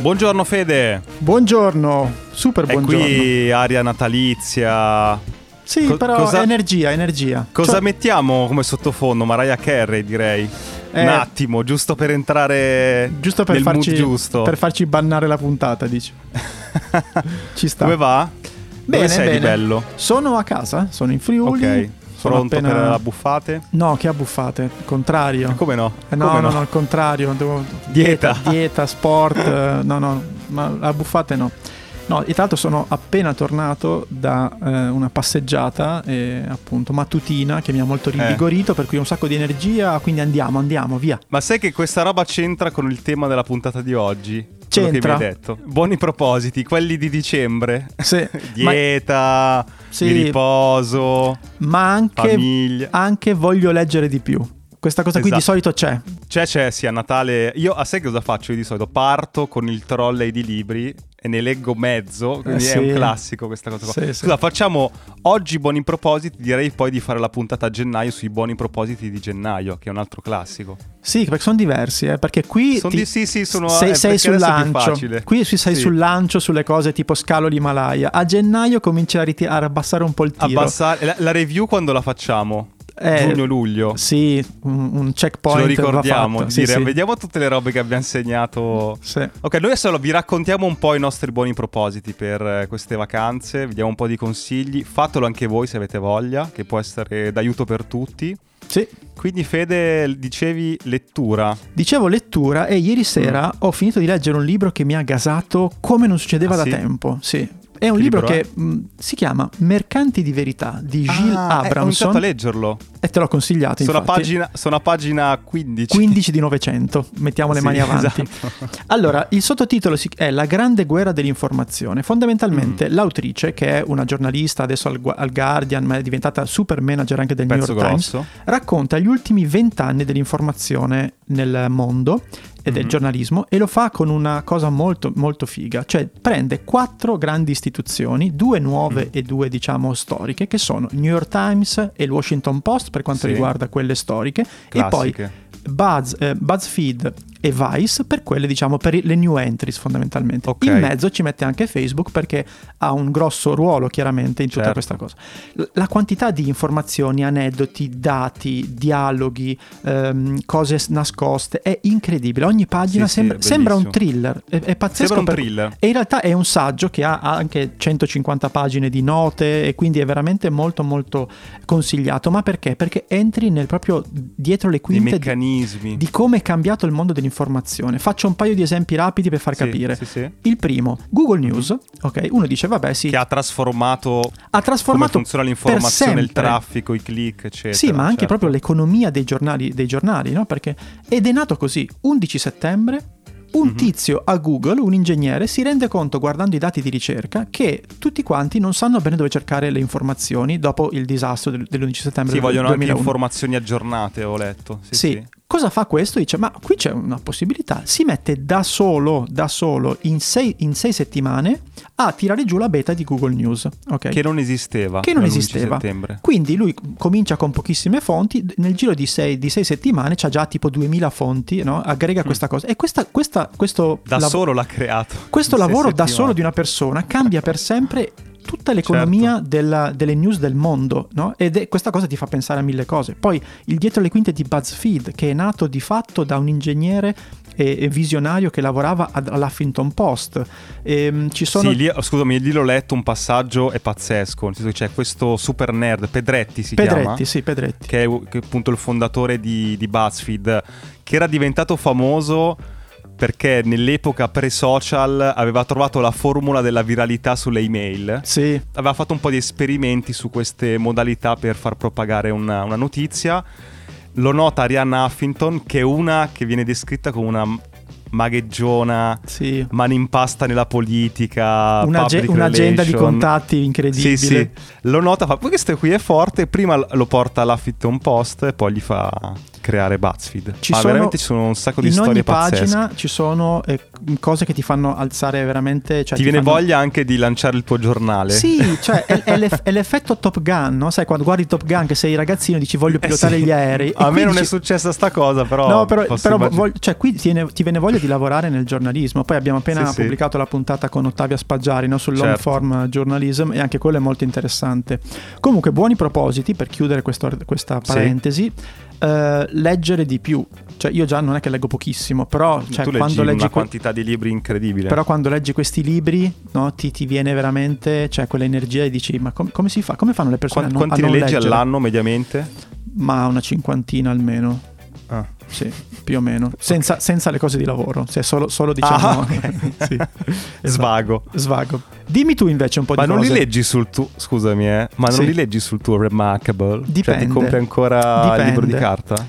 Buongiorno Fede. Buongiorno, super buongiorno. qui aria natalizia. Sì, Co- però cosa- energia, energia. Cosa Cioè, mettiamo come sottofondo? Mariah Carey, direi. Eh, Un attimo, giusto per entrare giusto per farci, mood giusto. per farci bannare la puntata, dici. Ci sta. Come va? Bene, Dove sei bene. di bello? Sono a casa, sono in Friuli. Ok. Pronto appena- per la buffate? No, che abbuffate, contrario. Come no? Eh, no, Come no, no, il contrario. devo- Dieta. dieta, sport. eh, no, no, ma la buffate no. No, e tra l'altro sono appena tornato da eh, una passeggiata, eh, appunto, mattutina, che mi ha molto rinvigorito, per cui ho un sacco di energia, quindi andiamo, andiamo, via. Ma sai che questa roba c'entra con il tema della puntata di oggi? C'entra. che mi hai detto. Buoni propositi, quelli di dicembre. Sì, ma, Dieta, Sì. di riposo, ma anche, famiglia. anche voglio leggere di più. Questa cosa qui di Esatto. solito c'è. C'è, c'è, sì, a Natale. Io, a sai cosa faccio io di solito? Parto con il trolley di libri e ne leggo mezzo, quindi Eh, è sì. un classico questa cosa qua. Sì, sì. Scusa, facciamo oggi buoni propositi, direi poi di fare la puntata a gennaio sui buoni propositi di gennaio, che è un altro classico. Sì, perché sono diversi, eh, perché qui Sono ti- di- sì, sì, sono sei, eh, sei sul lancio. facile. Qui sei Sì. sul lancio sulle cose tipo scalo l'Himalaya. A gennaio cominci a, riti- a abbassare un po' il tiro. Abbassare la, la review quando la facciamo? Eh, Giugno-luglio. Sì, un, un Ce checkpoint. lo ricordiamo, Sì, sì. vediamo tutte le robe che abbiamo segnato. Sì. Ok, noi adesso vi raccontiamo un po' i nostri buoni propositi per eh, queste vacanze, vi diamo un po' di consigli, fatelo anche voi se avete voglia, che può essere d'aiuto per tutti. Sì. Quindi Fede, dicevi lettura. Dicevo lettura e ieri sera ho finito di leggere un libro che mi ha gasato come non succedeva Ah, da sì? tempo. Sì. È un libro, libro che mh, si chiama Mercanti di verità di Gilles Ah, eh, Ho iniziato Abramson a leggerlo. e te l'ho consigliato Sono a, pagina, sono a pagina 15. 15 di Novecento, mettiamo le Sì, mani avanti. esatto. Allora, il sottotitolo è La grande guerra dell'informazione. Fondamentalmente Mm. l'autrice, che è una giornalista adesso al, al Guardian, ma è diventata super manager anche del New Pezzo York Times, grosso. racconta gli ultimi vent'anni dell'informazione nel mondo e del Mhm. giornalismo e lo fa con una cosa molto molto figa, cioè prende quattro grandi istituzioni, due nuove Mm. e due diciamo storiche, che sono New York Times e il Washington Post per quanto Sì. riguarda quelle storiche e poi Classiche. Buzz, eh, BuzzFeed e Vice per quelle diciamo per i- le new entries fondamentalmente. Ok. In mezzo ci mette anche Facebook perché ha un grosso ruolo chiaramente in tutta Certo. questa cosa. La quantità di informazioni, aneddoti, dati, dialoghi, ehm, cose nascoste è incredibile. Ogni pagina Sì, sì, sembra, è sembra un thriller, è, è pazzesco. Sembra un per- thriller. e in realtà è un saggio che ha anche 150 pagine di note e quindi è veramente molto molto consigliato. Ma perché? Perché entri nel proprio dietro le I quinte di, meccanismi. Di come è cambiato il mondo dell'informazione. Faccio un paio di esempi rapidi per far Sì, capire. sì, sì. Il primo, Google News, ok? Uno dice, vabbè, sì, Che ha trasformato ha come trasformato funziona l'informazione, il traffico, i click, eccetera. Sì, ma anche certo. proprio l'economia dei giornali, dei giornali, no? Perché ed è nato così, 11 settembre. Un Mhm. tizio a Google, un ingegnere, si rende conto guardando i dati di ricerca che tutti quanti non sanno bene dove cercare le informazioni dopo il disastro del- dell'11 settembre Sì, vogliono anche 2001. informazioni aggiornate, ho letto. Sì, Sì. sì. Cosa fa questo? Dice, ma qui c'è una possibilità. Si mette da solo, da solo, in sei, in sei settimane a tirare giù la beta di Google News. ok? Che non esisteva. Che non l'11 esisteva. settembre. Quindi lui comincia con pochissime fonti, nel giro di sei, di sei settimane c'ha già tipo 2000 fonti, no? aggrega questa cosa. E questa, questa- questo, Mm. Da lav- solo l'ha creato. questo lavoro da solo di una persona cambia per sempre tutta l'economia Certo. della- delle news del mondo, no? Ed è, questa cosa ti fa pensare a mille cose. Poi il dietro le quinte di BuzzFeed, che è nato di fatto da un ingegnere e, e visionario che lavorava all'Huffington Post. Ehm, ci sono Sì, lì, scusami, lì l'ho letto un passaggio è pazzesco. Nel senso che c'è questo super nerd, Pedretti si chiama. Pedretti, sì, Pedretti. che è, che è appunto il fondatore di, di BuzzFeed, che era diventato famoso perché nell'epoca pre-social aveva trovato la formula della viralità sulle email. Sì, Aveva fatto un po' di esperimenti su queste modalità per far propagare una, una notizia. Lo nota Arianna Huffington, che è una che viene descritta come una magheggiona, sì. mani in pasta nella politica, Un'age- un'agenda di contatti incredibile. Sì, sì, lo nota, fa, "Poi questo qui è forte, prima lo porta all'Huffington Post e poi gli fa creare BuzzFeed. Ci Ma sono- veramente ci sono un sacco di In storie ogni pazzesche. pagina ci sono eh, cose che ti fanno alzare veramente. Cioè ti viene fanno- voglia anche di lanciare il tuo giornale? Sì, cioè è, è l'eff- è l'effetto Top Gun, no? Sai, quando guardi Top Gun che sei ragazzino e dici voglio Eh pilotare sì. gli aerei. A me non è dici- successa sta cosa, però. No, però, però immaginare. vog- cioè, qui ti viene, ti viene voglia di lavorare nel giornalismo. Poi abbiamo appena Sì, sì. pubblicato la puntata con Ottavia Spaggiari no? sul long Certo. form journalism e anche quello è molto interessante. Comunque, buoni propositi per chiudere questo- questa Sì. parentesi. Eh, leggere di più, cioè io già non è che leggo pochissimo, però cioè, tu leggi quando una leggi que- quantità di libri incredibile. però quando leggi questi libri no, ti, ti viene veramente cioè, quell'energia e dici ma com- come si fa? Come fanno le persone Qua- a non, quanti a non leggi leggere? all'anno mediamente? Ma una cinquantina almeno. Ah. Sì, più o meno. Senza, senza le cose di lavoro, se solo, solo diciamo. Ah, ok. sì. Svago. Svago. Dimmi tu invece un po' Ma di non cose. li leggi sul tuo. Scusami, eh. Ma non Sì. li leggi sul tuo Remarkable? Cioè, Dipende. ti compri ancora il libro di Dipende. carta?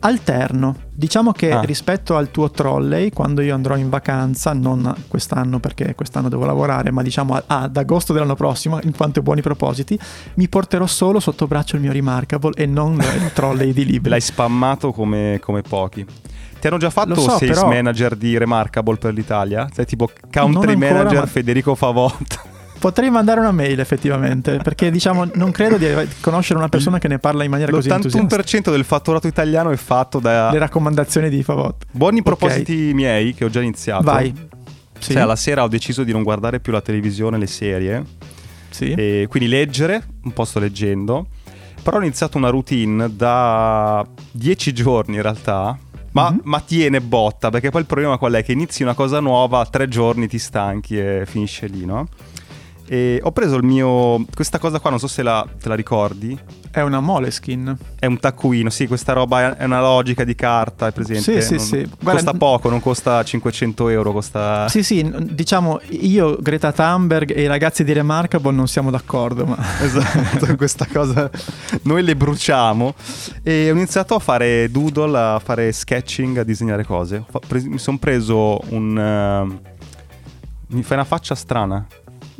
Alterno. Diciamo che Ah. rispetto al tuo trolley, quando io andrò in vacanza, non quest'anno perché quest'anno devo lavorare, ma diciamo a- ad agosto dell'anno prossimo, in quanto buoni propositi, mi porterò solo sotto braccio il mio Remarkable e non il trolley di libri. L'hai spammato come, come pochi. Ti hanno già fatto Lo so, sales però- manager di Remarkable per l'Italia? Sei tipo country ancora, manager ma- Federico Favot. Potrei mandare una mail effettivamente, perché diciamo non credo di conoscere una persona che ne parla in maniera così entusiasta. L'81% del fatturato italiano è fatto da Le raccomandazioni di Favot. buoni Ok. propositi miei che ho già iniziato. Vai. Sì. Cioè, alla sera ho deciso di non guardare più la televisione, le serie. sì. E quindi leggere, un po' sto leggendo. Però ho iniziato una routine da 10 giorni in realtà. Ma, Mhm. ma tiene botta, perché poi il problema qual è? Che inizi una cosa nuova, tre giorni ti stanchi e finisce lì, no? E ho preso il mio... Questa cosa qua, non so se la, te la ricordi. È una moleskin. È un taccuino, sì, questa roba è analogica di carta, è presente? Sì, Non- sì. Costa Guarda- poco, non costa 500 euro, costa... Sì, sì, diciamo io, Greta Thunberg e i ragazzi di Remarkable non siamo d'accordo, ma Esatto, questa cosa noi le bruciamo e ho iniziato a fare doodle, a fare sketching, a disegnare cose. Mi sono preso un... ehm, mi fai una faccia strana.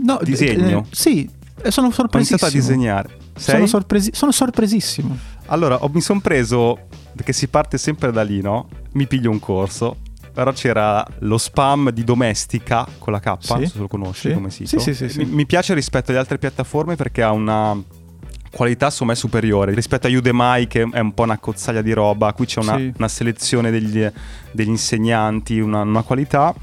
No, Disegno. eh, sì, eh, sono Ho iniziato sorpresissimo. a disegnare. Sei? Sono, sorpresi- sono sorpresissimo. Allora, ho- mi sono preso, perché si parte sempre da lì, no? Mi piglio un corso. Però c'era lo spam di Domestica con la K, Sì. non so se lo conosci Sì. come sito. Sì, sì, sì, sì. Mi, mi piace rispetto alle altre piattaforme perché ha una qualità secondo me superiore rispetto a Udemy che è un po' una cozzaglia di roba. Qui c'è una, Sì. una selezione degli, degli insegnanti, una, una qualità.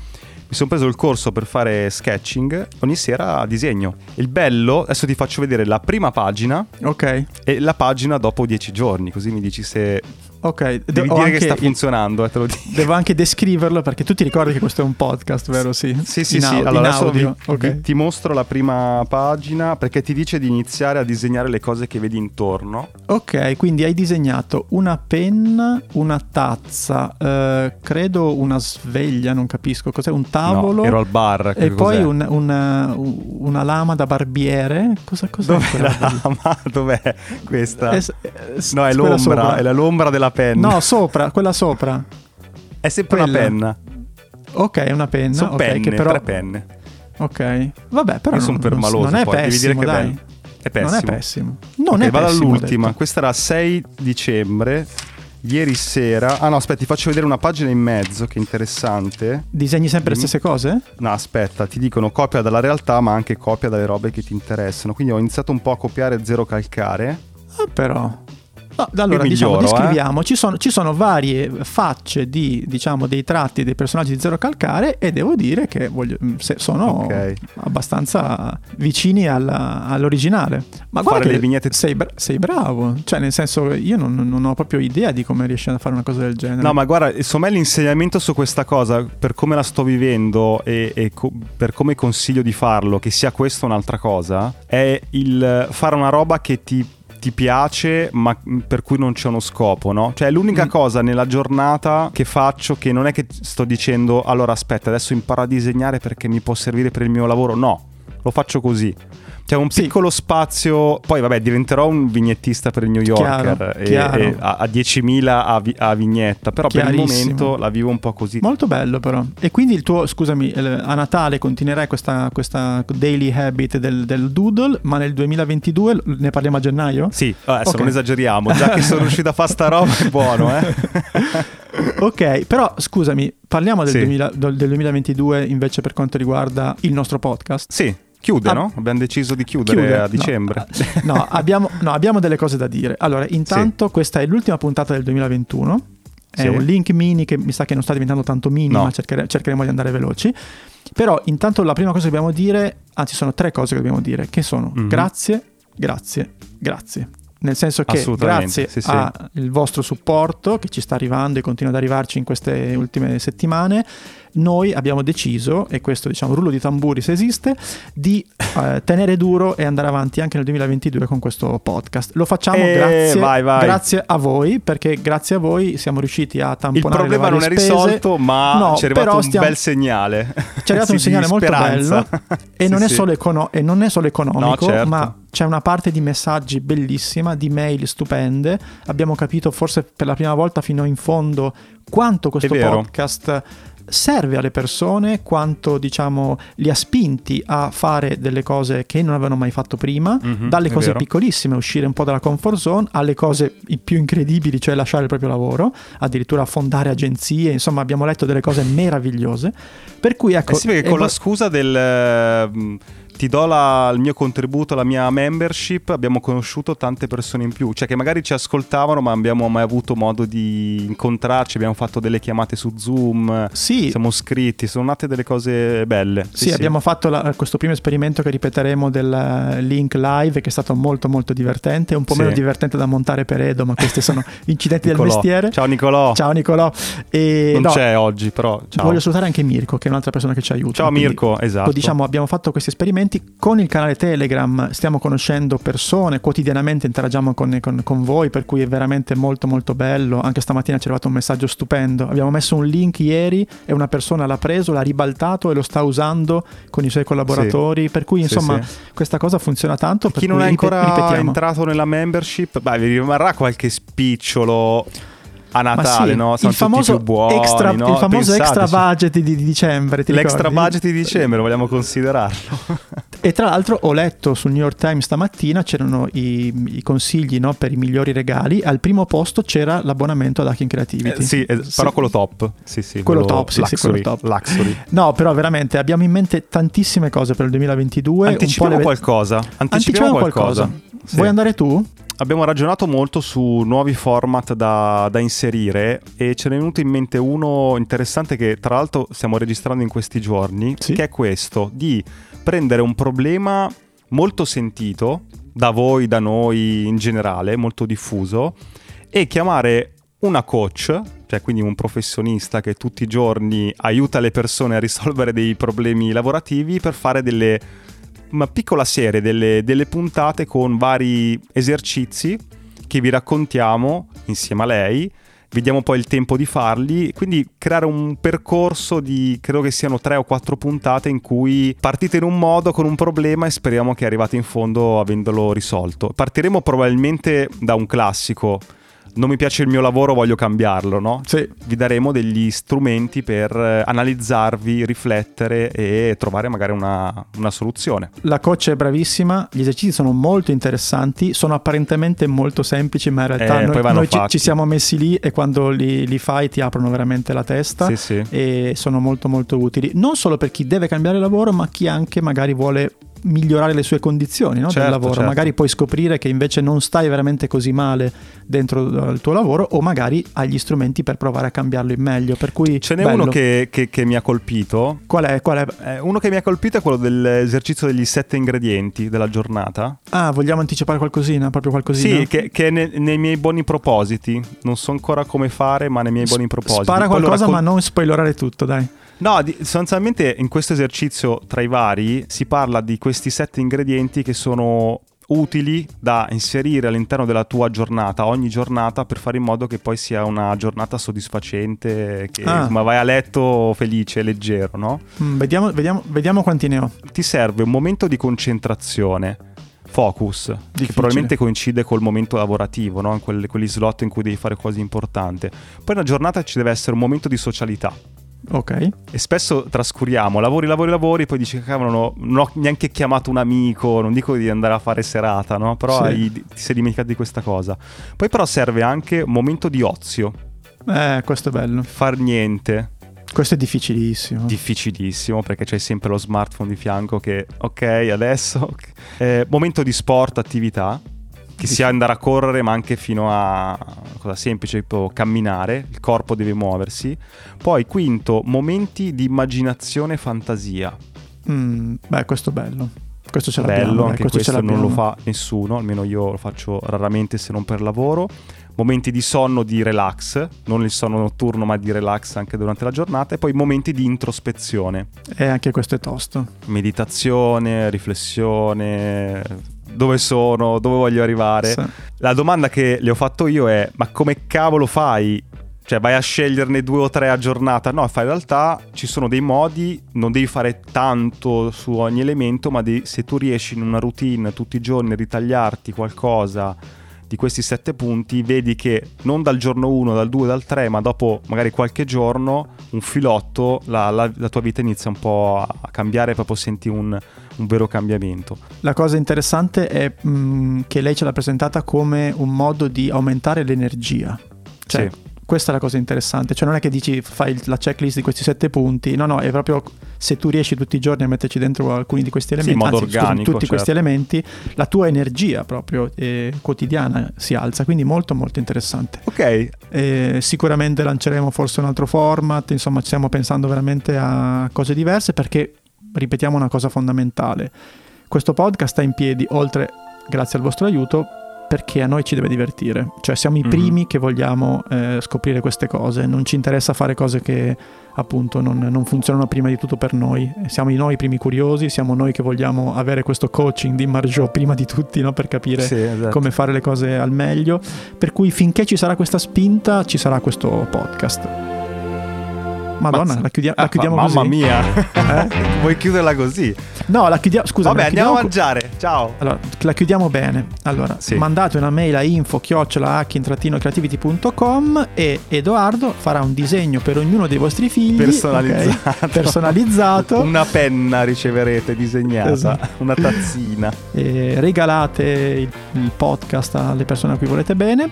Mi sono preso il corso per fare sketching, ogni sera disegno. Il bello, adesso ti faccio vedere la prima pagina Ok, e la pagina dopo dieci giorni, così mi dici se ok. De- devi ho dire che sta funzionando, eh, te lo dico. Devo anche descriverlo perché tu ti ricordi che questo è un podcast, vero? Sì, Sì, sì, In sì. au- Allora, adesso vi- ok. vi- ti mostro la prima pagina perché ti dice di iniziare a disegnare le cose che vedi intorno. Ok, quindi hai disegnato una penna, una tazza, eh, credo una sveglia, non capisco cos'è, un tavolo. No, ero al bar. e poi un- una, una lama da barbiere. Cosa, cos'è Dov'è la lama? Dov'è questa? È s- eh, s- no, è l'ombra, sopra. è la- l'ombra della penna. No, sopra, quella sopra. è sempre una quella. penna. Ok, è una penna. Sono ok, penne, però... tre penne. Ok, vabbè, però Io sono non, non è poi, devi pessimo, dire che è dai. È pessimo. Non è pessimo. Non Ok, è vado pessimo, all'ultima. Questa era 6 dicembre. Ieri sera. Ah no, aspetta, ti faccio vedere una pagina in mezzo che è interessante. Disegni sempre le Dimmi. stesse cose? No, aspetta, ti dicono copia dalla realtà, ma anche copia dalle robe che ti interessano. Quindi ho iniziato un po' a copiare zero calcare. Ah, però. No, allora, diciamo, eh. descriviamo. Ci, sono, ci sono varie facce di, diciamo, dei tratti dei personaggi di Zero Calcare e devo dire che voglio- mm, sono Ok. abbastanza vicini alla- all'originale. Ma guarda Fare le vignette- sei, bra- sei bravo. Cioè, nel senso, io non, non ho proprio idea di come riesci a fare una cosa del genere. No, ma guarda, insomma, l'insegnamento su questa cosa, per come la sto vivendo e, e co- per come consiglio di farlo, che sia questa o un'altra cosa, è il fare una roba che ti ti piace ma per cui non c'è uno scopo, no? Cioè è l'unica Mm. cosa nella giornata che faccio che non è che sto dicendo allora aspetta adesso imparo a disegnare perché mi può servire per il mio lavoro, no, lo faccio così. C'è un Sì. piccolo spazio. Poi, vabbè, diventerò un vignettista per il New Yorker Chiaro, e- chiaro. e a, a 10.000 a, vi- a vignetta. Però per il momento la vivo un po' così. Molto bello però. E quindi il tuo, scusami, il- a Natale continuerai questa, questa daily habit del, del doodle, ma nel 2022 ne parliamo a gennaio? Sì, adesso Ok. non esageriamo. Già che sono riuscito a fare sta roba è buono, eh. Ok, però scusami, parliamo del, Sì. 2000 del 2022 invece per quanto riguarda il nostro podcast. sì, chiude, Ah. no? Abbiamo deciso di chiudere Chiude? a No. dicembre. No, abbiamo, no, abbiamo delle cose da dire. Allora, intanto questa è l'ultima puntata del 2021. È Sì. un link mini che mi sa che non sta diventando tanto mini, No. ma cerchere- cercheremo di andare veloci. Però intanto la prima cosa che dobbiamo dire, anzi sono tre cose che dobbiamo dire, che sono Mhm. grazie, grazie, grazie. Nel senso che grazie sì, sì. al vostro supporto che ci sta arrivando e continua ad arrivarci in queste ultime settimane, noi abbiamo deciso, e questo diciamo rullo di tamburi se esiste, di eh, tenere duro e andare avanti anche nel 2022 con questo podcast. Lo facciamo Eh, grazie, vai, vai. grazie a voi, perché grazie a voi siamo riusciti a Il tamponare problema le non è spese. risolto, ma No, ci è arrivato un stiamo- bel segnale. Ci è arrivato un Sì, di segnale molto bello e, Sì, non è sì. solo econo- e non è solo economico, No, certo. ma c'è una parte di messaggi bellissima, di mail stupende. Abbiamo capito forse per la prima volta fino in fondo quanto questo podcast serve alle persone, quanto diciamo li ha spinti a fare delle cose che non avevano mai fatto prima, Mhm, dalle cose piccolissime, uscire un po' dalla comfort zone, alle cose i più incredibili, cioè lasciare il proprio lavoro, addirittura fondare agenzie, insomma abbiamo letto delle cose meravigliose. Per cui ecco... Eh sì, perché con vo- la scusa del ehm, ti do la- il mio contributo, la mia membership, abbiamo conosciuto tante persone in più, cioè che magari ci ascoltavano ma non abbiamo mai avuto modo di incontrarci, abbiamo fatto delle chiamate su Zoom, Sì, siamo scritti, sono nate delle cose belle. Sì, abbiamo fatto la- questo primo esperimento che ripeteremo del link live che è stato molto molto divertente, un po' Sì. meno divertente da montare per Edo, ma questi sono incidenti del mestiere. Ciao Nicolò. Ciao Nicolò. E, Non no, c'è oggi, però ciao. Voglio salutare anche Mirko, che è un'altra persona che ci aiuta. Ciao Mirko, esatto. Diciamo, abbiamo fatto questi esperimenti con il canale Telegram, stiamo conoscendo persone, quotidianamente interagiamo con, con- con voi, per cui è veramente molto molto bello. Anche stamattina ci è arrivato un messaggio stupendo. Abbiamo messo un link ieri e una persona l'ha preso, l'ha ribaltato e lo sta usando con i suoi collaboratori, per cui Sì, insomma sì. questa cosa funziona tanto. Per Chi non è ripet- ancora ripetiamo. entrato nella membership, beh, vi rimarrà qualche spicciolo a Natale, sì, no? il Sono famoso, tutti più buoni, extra, no? il famoso Pensateci. extra budget di, di dicembre. ti L'extra ricordi? budget di dicembre, vogliamo considerarlo. E tra l'altro ho letto sul New York Times stamattina c'erano i, i consigli no, per i migliori regali. Al primo posto c'era l'abbonamento ad Hacking Creativity. Eh, sì, eh, però quello top. Sì, sì, Quello top, sì, sì, luxury, quello top. luxury. No, però veramente abbiamo in mente tantissime cose per il 2022. Anticipiamo le- qualcosa. Anticipiamo, Anticipiamo qualcosa. qualcosa. Sì. Vuoi andare tu? Abbiamo ragionato molto su nuovi format da, da inserire e ce n'è venuto in mente uno interessante che tra l'altro stiamo registrando in questi giorni, Sì. che è questo, di prendere un problema molto sentito da voi, da noi in generale, molto diffuso, e chiamare una coach, cioè quindi un professionista che tutti i giorni aiuta le persone a risolvere dei problemi lavorativi per fare delle una piccola serie delle, delle puntate con vari esercizi che vi raccontiamo insieme a lei. Vi diamo poi il tempo di farli, quindi creare un percorso di credo che siano tre o quattro puntate in cui partite in un modo con un problema e speriamo che arrivate in fondo avendolo risolto. Partiremo probabilmente da un classico. Non mi piace il mio lavoro, voglio cambiarlo, no? Sì. vi daremo degli strumenti per eh, analizzarvi, riflettere e trovare magari una, una soluzione. La coach è bravissima, gli esercizi sono molto interessanti, sono apparentemente molto semplici, ma in realtà Eh, noi, noi ci, ci siamo messi lì e quando li, li fai ti aprono veramente la testa. Sì, sì. e sono molto molto utili non solo per chi deve cambiare lavoro ma chi anche magari vuole migliorare le sue condizioni no, Certo, del lavoro certo. magari puoi scoprire che invece non stai veramente così male dentro il tuo lavoro o magari hai gli strumenti per provare a cambiarlo in meglio per cui Ce n'è bello. uno che, che- che mi ha colpito. qual è? Qual è? Eh, uno che mi ha colpito è quello dell'esercizio degli sette ingredienti della giornata. ah vogliamo anticipare qualcosina proprio qualcosina Sì, che, che è ne- nei miei buoni propositi. Non so ancora come fare, ma nei miei buoni propositi. spara qualcosa raccon- ma non spoilerare tutto dai No, di- sostanzialmente in questo esercizio tra i vari si parla di questi sette ingredienti che sono utili da inserire all'interno della tua giornata, ogni giornata, per fare in modo che poi sia una giornata soddisfacente, che Ah. insomma, vai a letto felice, leggero, no? Mm, vediamo, vediamo, vediamo quanti ne ho. Ti serve un momento di concentrazione. Focus, che Difficile. probabilmente coincide col momento lavorativo, no? In quelle- quegli slot in cui devi fare cose importanti. Poi una giornata ci deve essere un momento di socialità. Ok. E spesso trascuriamo, lavori, lavori, lavori, poi dici, cavolo, no, non ho neanche chiamato un amico, non dico di andare a fare serata, no? Però Sì. hai- ti sei dimenticato di questa cosa. Poi però serve anche un momento di ozio, Eh, questo è bello. far niente, Questo è difficilissimo. difficilissimo perché c'hai sempre lo smartphone di fianco che, ok, adesso... ok. Eh, momento di sport, attività, che sia andare a correre ma anche fino a cosa semplice, tipo camminare, il corpo deve muoversi. Poi quinto, momenti di immaginazione e fantasia. Mm, beh, questo è bello. Questo ce l'abbiamo. bello, dai, anche questo, questo, non lo fa nessuno, almeno io lo faccio raramente se non per lavoro. Momenti di sonno, di relax, non il sonno notturno ma di relax anche durante la giornata e poi momenti di introspezione, E anche questo è tosto. meditazione, riflessione, dove sono, dove voglio arriare. Sì. La domanda che le ho fatto io è ma come cavolo fai? Cioè vai a sceglierne due o tre a giornata? No, fa in realtà ci sono dei modi, non devi fare tanto su ogni elemento, ma devi- se tu riesci in una routine tutti i giorni a ritagliarti qualcosa di questi sette punti, vedi che non dal giorno 1, dal 2, dal 3, ma dopo magari qualche giorno, un filotto, la, la- la tua vita inizia un po' a cambiare, proprio senti un, un vero cambiamento. La cosa interessante è mm, che lei ce l'ha presentata come un modo di aumentare l'energia. Cioè, Sì. questa è la cosa interessante. Cioè, non è che dici fai la checklist di questi sette punti. No, no, è proprio se tu riesci tutti i giorni a metterci dentro alcuni di questi elementi, modo anzi, scusami, organico, tutti questi certo. elementi, la tua energia proprio eh, quotidiana si alza. Quindi molto, molto interessante. Ok, Eh, sicuramente lanceremo forse un altro format, insomma stiamo pensando veramente a cose diverse perché ripetiamo una cosa fondamentale. Questo podcast sta in piedi oltre grazie al vostro aiuto perché a noi ci deve divertire, cioè siamo i Mhm. primi che vogliamo eh, scoprire queste cose, non ci interessa fare cose che appunto non, non funzionano prima di tutto per noi, siamo noi i primi curiosi, siamo noi che vogliamo avere questo coaching di Marjo prima di tutti no? per capire sì, esatto. come fare le cose al meglio. Per cui finché ci sarà questa spinta, ci sarà questo podcast. Madonna, Mazza. la, chiudia- Ah, la chiudiamo ma- così. Mamma mia, Eh? vuoi chiuderla così? No, la chiudiamo. Scusa, Vabbè, andiamo a mangiare. Ciao. allora, la chiudiamo bene. Allora, Sì. mandate una mail a info creativity.com e Edoardo farà un disegno per ognuno dei vostri figli Personalizzato. ok? personalizzato Una penna riceverete disegnata, Esatto. una tazzina. e regalate il, il podcast alle persone a cui volete bene.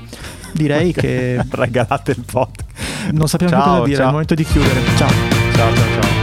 Direi che Regalate il podcast. non sappiamo Ciao, più cosa dire, è ciao. il momento di chiudere. Ciao. Ciao, ciao, ciao.